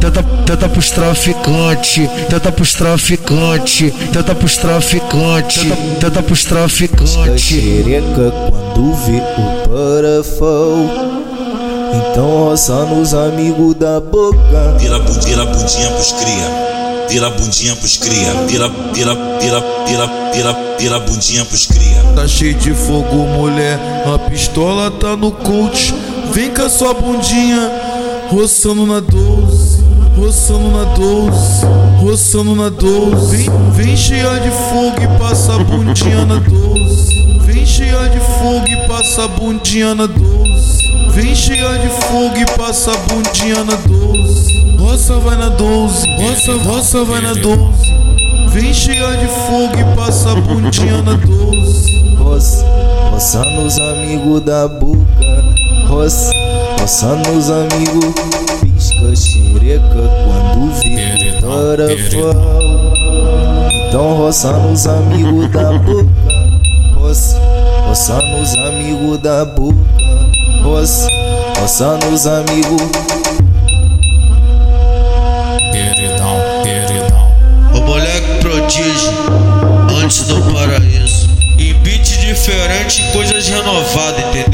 Tenta, tenta pros traficante, tenta pros traficante, tenta pros traficante, tenta, tenta pros traficante. xereca quando vê o parafão. Então roça nos amigos da boca. Vira, vira bundinha pros cria. Vira bundinha pros cria. Vira, vira, vira, vira, vira, vira bundinha pros cria. Tá cheio de fogo, mulher. A pistola tá no coach. Vem com a sua bundinha, roçando na 12. Roçando na 12. Roçando na 12. Vem, vem cheia de fogo e passa a bundinha na 12. Vem cheia de fogo e passa a bundinha na 12. Vem cheia de fogo e passa a bundinha na 12. Roça vai na 12. Roça, roça vai na 12. Vem cheia de fogo e passa a bundinha na 12. Roça, roça nos amigos da boca. Roça, roça nos amigos. Pisca xereca quando vê o parafão. Então roça nos amigos da boca. Roça, roça nos amigos da boca. Roça, roça nos amigos. O moleque prodígio, antes do paraíso. Em beat diferente, coisas renovadas, entendeu?